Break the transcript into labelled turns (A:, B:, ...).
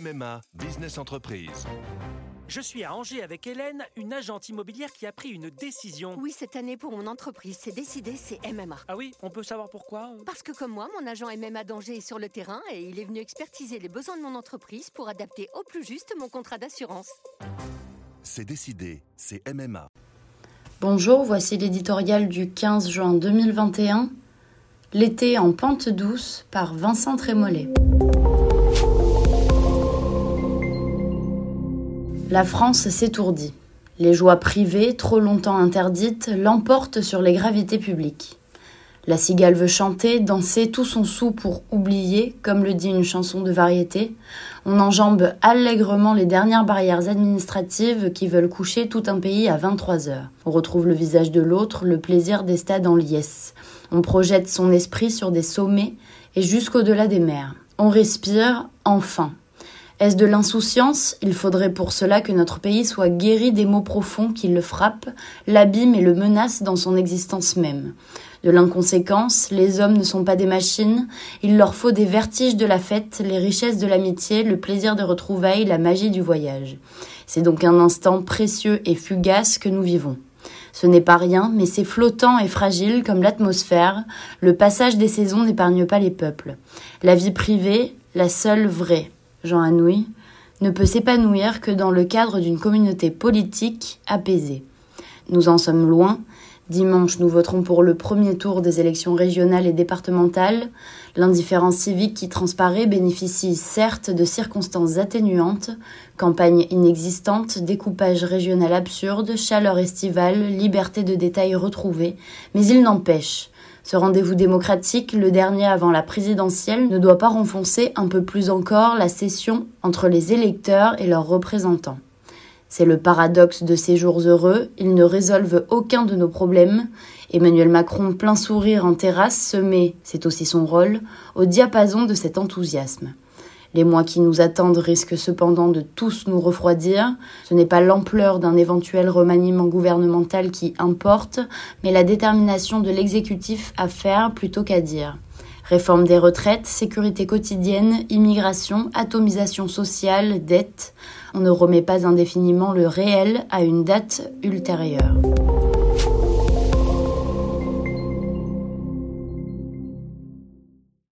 A: MMA Business Entreprise.
B: Je suis à Angers avec Hélène, une agente immobilière qui a pris une décision.
C: Oui, cette année pour mon entreprise, c'est décidé, c'est MMA.
B: Ah oui, on peut savoir pourquoi?
C: Parce que comme moi, mon agent MMA d'Angers est sur le terrain et il est venu expertiser les besoins de mon entreprise pour adapter au plus juste mon contrat d'assurance.
A: C'est décidé, c'est MMA.
D: Bonjour, voici l'éditorial du 15 juin 2021. L'été en pente douce par Vincent Trémollet. La France s'étourdit. Les joies privées, trop longtemps interdites, l'emportent sur les gravités publiques. La cigale veut chanter, danser tout son sou pour oublier, comme le dit une chanson de variété. On enjambe allègrement les dernières barrières administratives qui veulent coucher tout un pays à 23 heures. On retrouve le visage de l'autre, le plaisir des stades en liesse. On projette son esprit sur des sommets et jusqu'au-delà des mers. On respire, enfin. Est-ce de l'insouciance? Il faudrait pour cela que notre pays soit guéri des maux profonds qui le frappent, l'abîment et le menacent dans son existence même. De l'inconséquence, les hommes ne sont pas des machines, il leur faut des vertiges de la fête, les richesses de l'amitié, le plaisir de retrouvailles, la magie du voyage. C'est donc un instant précieux et fugace que nous vivons. Ce n'est pas rien, mais c'est flottant et fragile comme l'atmosphère. Le passage des saisons n'épargne pas les peuples. La vie privée, la seule vraie, Jean Anouilh, ne peut s'épanouir que dans le cadre d'une communauté politique apaisée. Nous en sommes loin. Dimanche, nous voterons pour le premier tour des élections régionales et départementales. L'indifférence civique qui transparaît bénéficie certes de circonstances atténuantes, campagne inexistante, découpage régional absurde, chaleur estivale, liberté de détail retrouvée, mais il n'empêche, ce rendez-vous démocratique, le dernier avant la présidentielle, ne doit pas renfoncer un peu plus encore la session entre les électeurs et leurs représentants. C'est le paradoxe de ces jours heureux, ils ne résolvent aucun de nos problèmes. Emmanuel Macron, plein sourire en terrasse, se met, c'est aussi son rôle, au diapason de cet enthousiasme. Les mois qui nous attendent risquent cependant de tous nous refroidir. Ce n'est pas l'ampleur d'un éventuel remaniement gouvernemental qui importe, mais la détermination de l'exécutif à faire plutôt qu'à dire. Réforme des retraites, sécurité quotidienne, immigration, atomisation sociale, dette. On ne remet pas indéfiniment le réel à une date ultérieure.